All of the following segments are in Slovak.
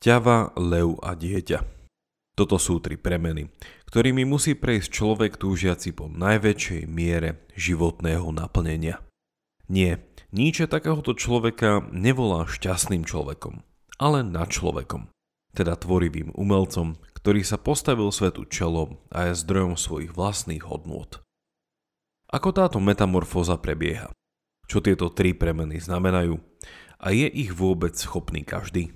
ťava, lev a dieťa. Toto sú tri premeny, ktorými musí prejsť človek túžiaci po najväčšej miere životného naplnenia. Nie, Nietzsche takéhoto človeka nevolá šťastným človekom, ale nad človekom, teda tvorivým umelcom, ktorý sa postavil svetu čelom a je zdrojom svojich vlastných hodnôt. Ako táto metamorfóza prebieha? Čo tieto tri premeny znamenajú? A je ich vôbec schopný každý?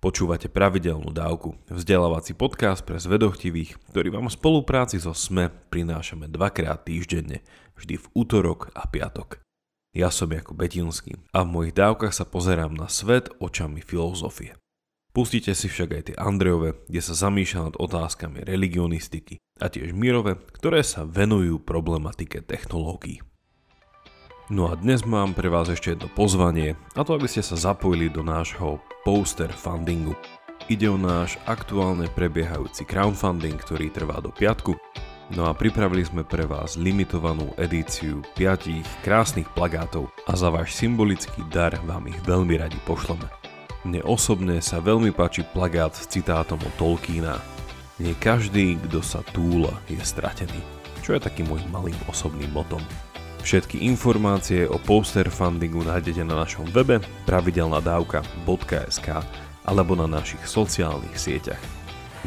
Počúvate pravidelnú dávku, vzdelávací podcast pre zvedochtivých, ktorý vám v spolupráci so SME prinášame dvakrát týždenne, vždy v útorok a piatok. Ja som Jakub Betinský a v mojich dávkach sa pozerám na svet očami filozofie. Pustite si však aj tie Andrejove, kde sa zamýšľa nad otázkami religionistiky a tiež Mirove, ktoré sa venujú problematike technológií. No a dnes mám pre vás ešte jedno pozvanie, a to aby ste sa zapojili do nášho poster fundingu. Ide o náš aktuálne prebiehajúci crowdfunding, ktorý trvá do piatku. No a pripravili sme pre vás limitovanú edíciu piatich krásnych plagátov a za váš symbolický dar vám ich veľmi radi pošleme. Mne osobne sa veľmi páči plagát s citátom o Tolkiena. Nie každý, kto sa túla, je stratený. Čo je takým môjim malým osobným motom. Všetky informácie o poster fundingu nájdete na našom webe pravidelnadavka.sk alebo na našich sociálnych sieťach.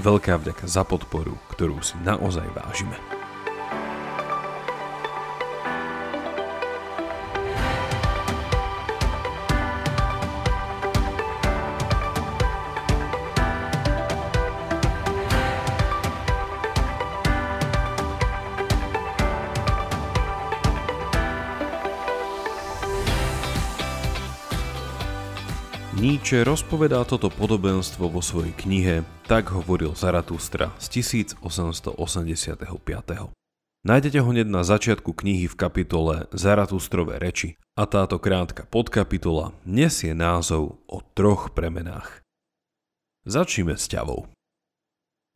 Veľká vďaka za podporu, ktorú si naozaj vážime. Nietzsche rozpovedá toto podobenstvo vo svojej knihe Tak hovoril Zaratustra z 1885. Nájdete ho hneď na začiatku knihy v kapitole Zaratustrové reči a táto krátka podkapitola nesie názov o troch premenách. Začneme s ťavou.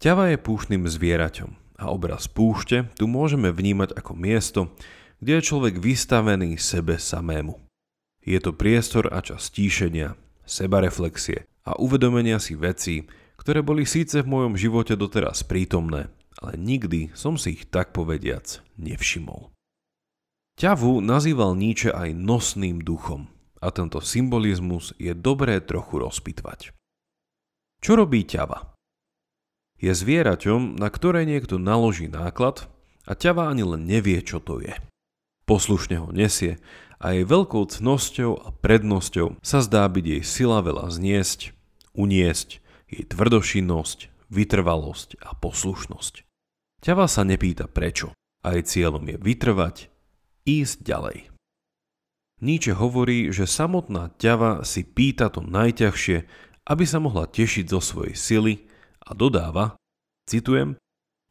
Ťava je púštnym zvieraťom a obraz púšte tu môžeme vnímať ako miesto, kde je človek vystavený sebe samému. Je to priestor a čas tíšenia, sebareflexie a uvedomenia si veci, ktoré boli síce v mojom živote doteraz prítomné, ale nikdy som si ich tak povediac nevšimol. Ťavu nazýval Nietzsche aj nosným duchom a tento symbolizmus je dobré trochu rozpitvať. Čo robí ťava? Je zvieraťom, na ktoré niekto naloží náklad a ťava ani len nevie, čo to je. Poslušne ho nesie a jej veľkou cnosťou a prednosťou sa zdá byť jej sila veľa zniesť, uniesť, jej tvrdošinnosť, vytrvalosť a poslušnosť. Ťava sa nepýta prečo a jej cieľom je vytrvať, ísť ďalej. Nietzsche hovorí, že samotná ťava si pýta to najťažšie, aby sa mohla tešiť zo svojej sily a dodáva, citujem,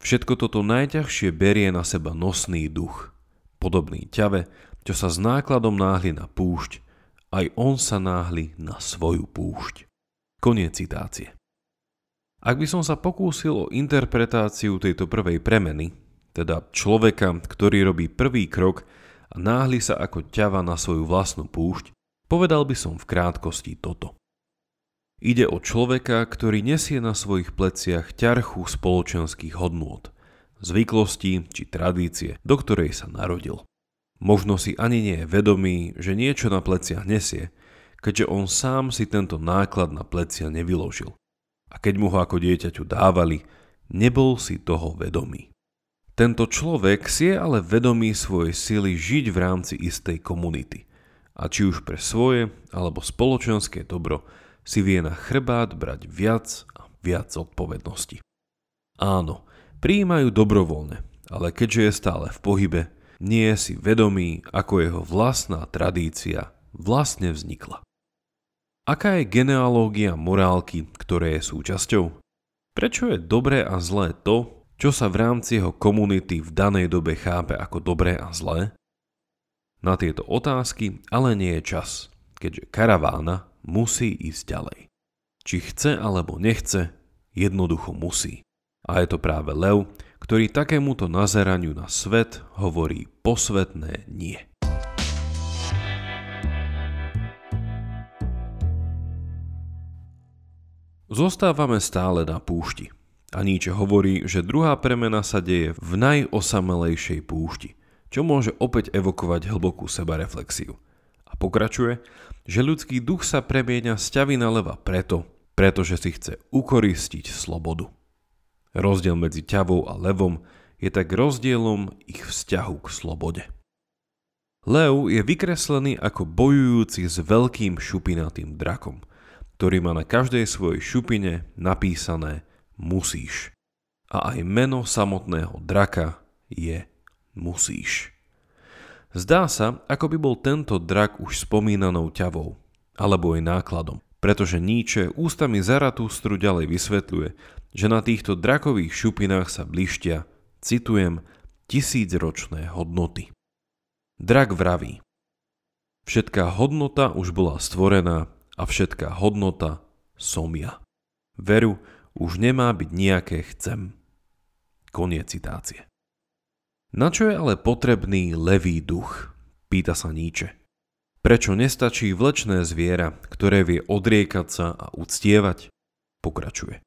všetko toto najťažšie berie na seba nosný duch, podobný ťave, čo sa s nákladom náhli na púšť, aj on sa náhli na svoju púšť. Koniec citácie. Ak by som sa pokúsil o interpretáciu tejto prvej premeny, teda človeka, ktorý robí prvý krok a náhli sa ako ťava na svoju vlastnú púšť, povedal by som v krátkosti toto. Ide o človeka, ktorý nesie na svojich pleciach ťarchu spoločenských hodnôt, zvyklostí či tradície, do ktorej sa narodil. Možno si ani nie je vedomý, že niečo na pleciach nesie, keďže on sám si tento náklad na plecia nevyložil. A keď mu ho ako dieťaťu dávali, nebol si toho vedomý. Tento človek si je ale vedomý svojej sily žiť v rámci istej komunity. A či už pre svoje alebo spoločenské dobro si vie na chrbát brať viac a viac odpovednosti. Áno, prijímajú dobrovoľne, ale keďže je stále v pohybe, nie je si vedomý, ako jeho vlastná tradícia vlastne vznikla. Aká je genealógia morálky, ktoré je súčasťou? Prečo je dobré a zlé to, čo sa v rámci jeho komunity v danej dobe chápe ako dobré a zlé? Na tieto otázky ale nie je čas, keďže karavána musí ísť ďalej. Či chce alebo nechce, jednoducho musí. A je to práve lev, ktorý takémuto nazeraniu na svet hovorí posvetné nie. Zostávame stále na púšti. A Nietzsche hovorí, že druhá premena sa deje v najosamelejšej púšti, čo môže opäť evokovať hlbokú sebareflexiu. A pokračuje, že ľudský duch sa premieňa z ťavy na leva preto, pretože si chce ukoristiť slobodu. Rozdiel medzi ťavou a levom je tak rozdielom ich vzťahu k slobode. Lev je vykreslený ako bojujúci s veľkým šupinatým drakom, ktorý má na každej svojej šupine napísané musíš. A aj meno samotného draka je musíš. Zdá sa, ako by bol tento drak už spomínanou ťavou, alebo aj nákladom, pretože Nietzsche ústami Zaratústru ďalej vysvetľuje, že na týchto drakových šupinách sa blištia, citujem, tisícročné hodnoty. Drak vraví, všetká hodnota už bola stvorená a všetká hodnota som ja. Veru už nemá byť nejaké chcem. Koniec citácie. Na čo je ale potrebný levý duch? Pýta sa Nietzsche. Prečo nestačí vlečné zviera, ktoré vie odriekať sa a uctievať? Pokračuje.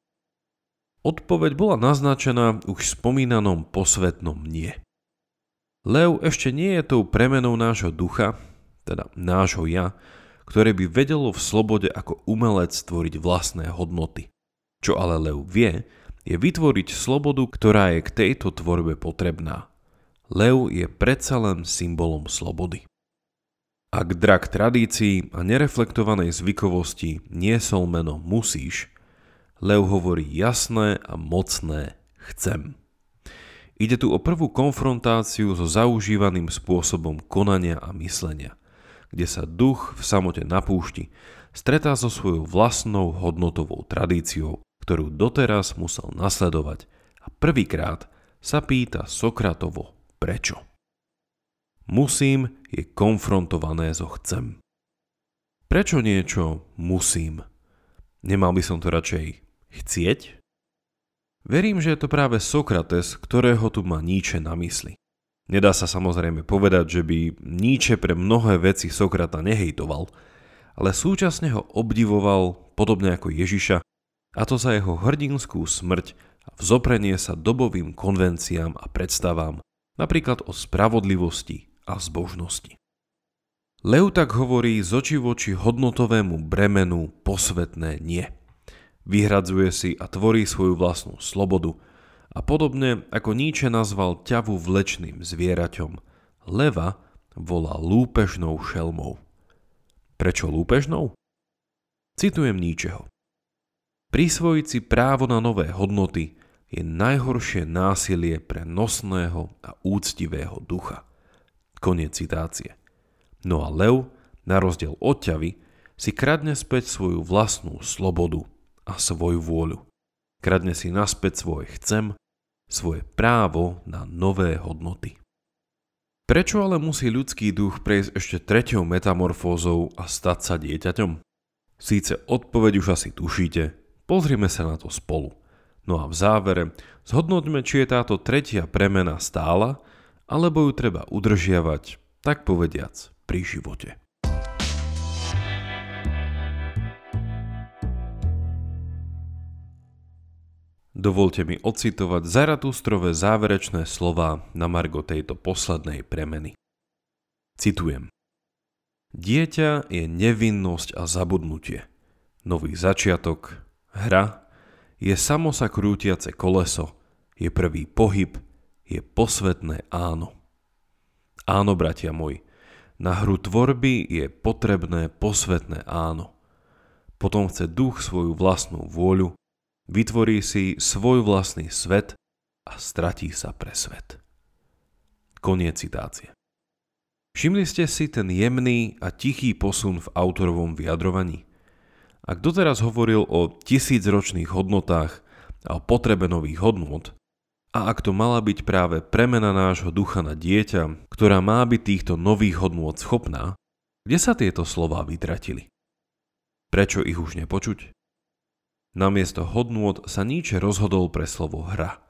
Odpoveď bola naznačená už spomínanom posvetnom nie. Lev ešte nie je tou premenou nášho ducha, teda nášho ja, ktoré by vedelo v slobode ako umelec stvoriť vlastné hodnoty. Čo ale Lev vie, je vytvoriť slobodu, ktorá je k tejto tvorbe potrebná. Lev je predsa len symbolom slobody. Ak drak tradícií a nereflektovanej zvykovosti niesol meno musíš, Lev hovorí jasné a mocné chcem. Ide tu o prvú konfrontáciu so zaužívaným spôsobom konania a myslenia, kde sa duch v samote na púšti stretá so svojou vlastnou hodnotovou tradíciou, ktorú doteraz musel nasledovať a prvýkrát sa pýta Sokratovo prečo. Musím je konfrontované so chcem. Prečo niečo musím? Nemal by som to radšej Chcieť? Verím, že je to práve Sokrates, ktorého tu má Nietzsche na mysli. Nedá sa samozrejme povedať, že by Nietzsche pre mnohé veci Sokrata nehejtoval, ale súčasne ho obdivoval podobne ako Ježiša, a to za jeho hrdinskú smrť a vzoprenie sa dobovým konvenciám a predstavám, napríklad o spravodlivosti a zbožnosti. Leu tak hovorí z oči voči hodnotovému bremenu posvetné nie – vyhradzuje si a tvorí svoju vlastnú slobodu. A podobne ako Nietzsche nazval ťavu vlečným zvieraťom, leva volá lúpežnou šelmou. Prečo lúpežnou? Citujem Nietzscheho. Prisvojiť si právo na nové hodnoty je najhoršie násilie pre nosného a úctivého ducha. Koniec citácie. No a lev, na rozdiel od ťavy, si kradne späť svoju vlastnú slobodu a svoju vôľu. Kradne si naspäť svoje chcem, svoje právo na nové hodnoty. Prečo ale musí ľudský duch prejsť ešte treťou metamorfózou a stať sa dieťaťom? Síce odpoveď už asi tušíte, pozrime sa na to spolu. No a v závere zhodnoťme, či je táto tretia premena stála, alebo ju treba udržiavať, tak povediac, pri živote. Dovolte mi ocitovať Zaratústrové záverečné slova na margo tejto poslednej premeny. Citujem. Dieťa je nevinnosť a zabudnutie. Nový začiatok, hra, je samo sa krútiace koleso, je prvý pohyb, je posvetné áno. Áno, bratia moji, na hru tvorby je potrebné posvetné áno. Potom chce duch svoju vlastnú vôľu, Vytvorí si svoj vlastný svet a stratí sa pre svet. Koniec citácie. Všimli ste si ten jemný a tichý posun v autorovom vyjadrovaní? Ak doteraz hovoril o tisícročných hodnotách a o potrebe nových hodnot, a ak to mala byť práve premena nášho ducha na dieťa, ktorá má byť týchto nových hodnôt schopná, kde sa tieto slová vytratili? Prečo ich už nepočuť? Namiesto hodnôt sa Nietzsche rozhodol pre slovo hra.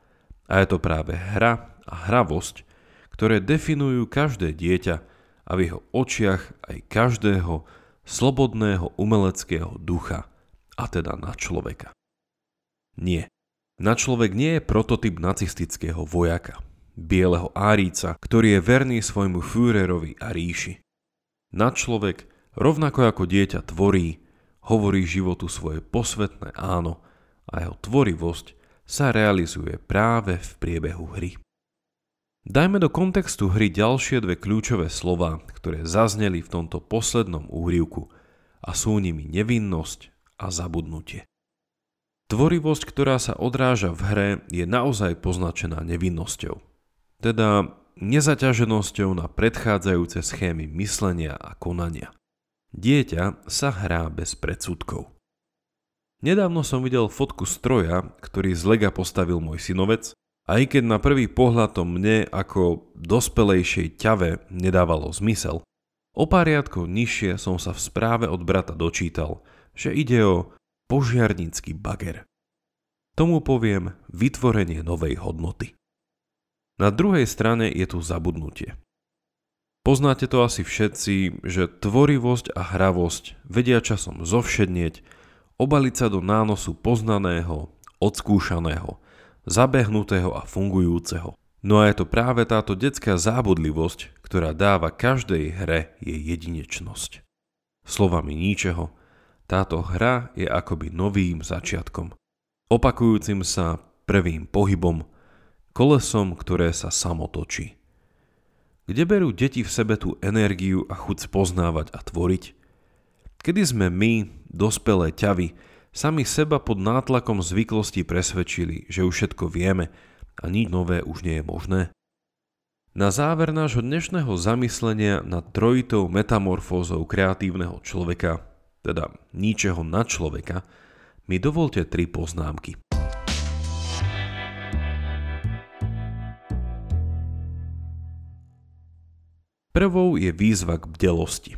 A je to práve hra a hravosť, ktoré definujú každé dieťa a v jeho očiach aj každého slobodného umeleckého ducha, a teda na človeka. Nie. Na človek nie je prototyp nacistického vojaka, bieleho áríca, ktorý je verný svojmu Führerovi a ríši. Na človek, rovnako ako dieťa tvorí, hovorí životu svoje posvetné áno a jeho tvorivosť sa realizuje práve v priebehu hry. Dajme do kontextu hry ďalšie dve kľúčové slova, ktoré zazneli v tomto poslednom úrivku a sú nimi nevinnosť a zabudnutie. Tvorivosť, ktorá sa odráža v hre, je naozaj poznačená nevinnosťou. Teda nezaťaženosťou na predchádzajúce schémy myslenia a konania. Dieťa sa hrá bez predsudkov. Nedávno som videl fotku stroja, ktorý z lega postavil môj synovec, aj keď na prvý pohľad to mne ako dospelejšej ťave nedávalo zmysel, o pár riadkov nižšie som sa v správe od brata dočítal, že ide o požiarnícky bager. Tomu poviem vytvorenie novej hodnoty. Na druhej strane je tu zabudnutie. Poznáte to asi všetci, že tvorivosť a hravosť vedia časom zovšednieť, obaliť sa do nánosu poznaného, odskúšaného, zabehnutého a fungujúceho. No a je to práve táto detská zábudlivosť, ktorá dáva každej hre jej jedinečnosť. Slovami ničeho, táto hra je akoby novým začiatkom. Opakujúcim sa prvým pohybom, kolesom, ktoré sa samo točí. Kde berú deti v sebe tú energiu a chuť spoznávať a tvoriť? Kedy sme my, dospelé ťavy, sami seba pod nátlakom zvyklosti presvedčili, že už všetko vieme a nič nové už nie je možné? Na záver nášho dnešného zamyslenia nad trojitou metamorfózou kreatívneho človeka teda ničeho na človeka, mi dovolte tri poznámky. Prvou je výzva k bdelosti.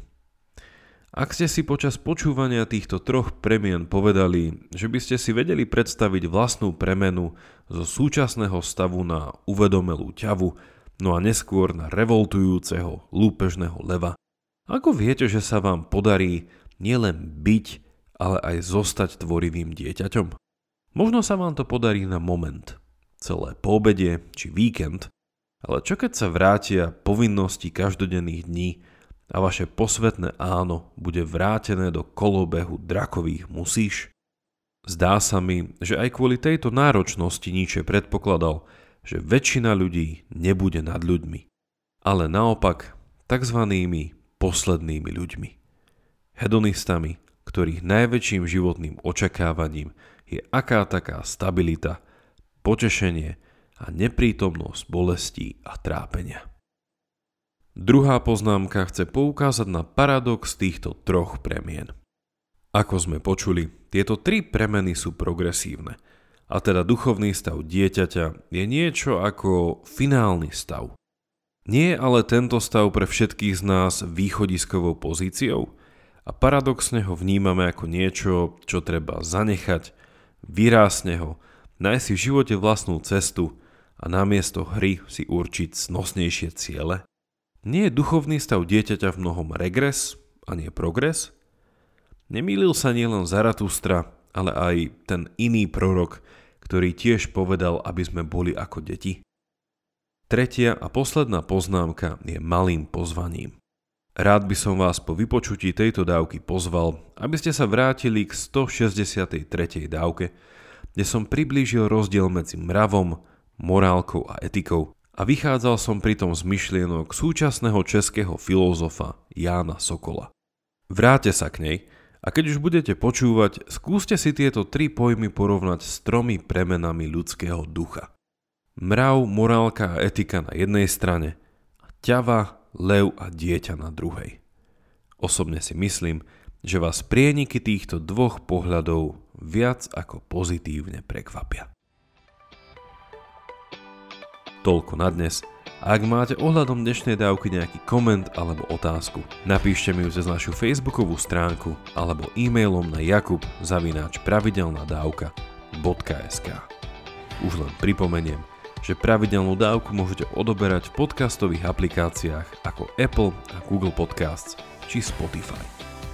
Ak ste si počas počúvania týchto troch premien povedali, že by ste si vedeli predstaviť vlastnú premenu zo súčasného stavu na uvedomelú ťavu, no a neskôr na revoltujúceho, lúpežného leva, ako viete, že sa vám podarí nielen byť, ale aj zostať tvorivým dieťaťom? Možno sa vám to podarí na moment, celé poobedie či víkend, ale čo keď sa vrátia povinnosti každodenných dní a vaše posvetné áno bude vrátené do kolobehu drakových musíš? Zdá sa mi, že aj kvôli tejto náročnosti Nietzsche predpokladal, že väčšina ľudí nebude nad ľuďmi, ale naopak tzv. poslednými ľuďmi hedonistami, ktorých najväčším životným očakávaním je aká taká stabilita, potešenie a neprítomnosť bolestí a trápenia. Druhá poznámka chce poukázať na paradox týchto troch premien. Ako sme počuli, tieto tri premeny sú progresívne, a teda duchovný stav dieťaťa je niečo ako finálny stav. Nie je ale tento stav pre všetkých z nás východiskovou pozíciou – a paradoxne ho vnímame ako niečo, čo treba zanechať, vyrásne ho, nájsť si v živote vlastnú cestu a namiesto hry si určiť snosnejšie ciele? Nie je duchovný stav dieťaťa v mnohom regres a nie progres? Nemýlil sa nielen Zaratustra, ale aj ten iný prorok, ktorý tiež povedal, aby sme boli ako deti? Tretia a posledná poznámka je malým pozvaním. Rád by som vás po vypočutí tejto dávky pozval, aby ste sa vrátili k 163. dávke, kde som priblížil rozdiel medzi mravom, morálkou a etikou a vychádzal som pritom z myšlienok súčasného českého filozofa Jána Sokola. Vráte sa k nej a keď už budete počúvať, skúste si tieto tri pojmy porovnať s tromi premenami ľudského ducha. Mrav, morálka a etika na jednej strane ťava, lev a dieťa na druhej. Osobne si myslím, že vás prieniky týchto dvoch pohľadov viac ako pozitívne prekvapia. Toľko na dnes. Ak máte ohľadom dnešnej dávky nejaký koment alebo otázku, napíšte mi ju cez našu facebookovú stránku alebo e-mailom na jakub zavináč pravidelnadavka.sk Už len pripomeniem, že pravidelnú dávku môžete odoberať v podcastových aplikáciách ako Apple a Google Podcasts či Spotify.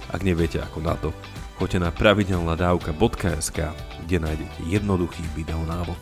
Ak neviete ako na to, choďte na pravidelnadavka.sk, kde nájdete jednoduchý videonávod.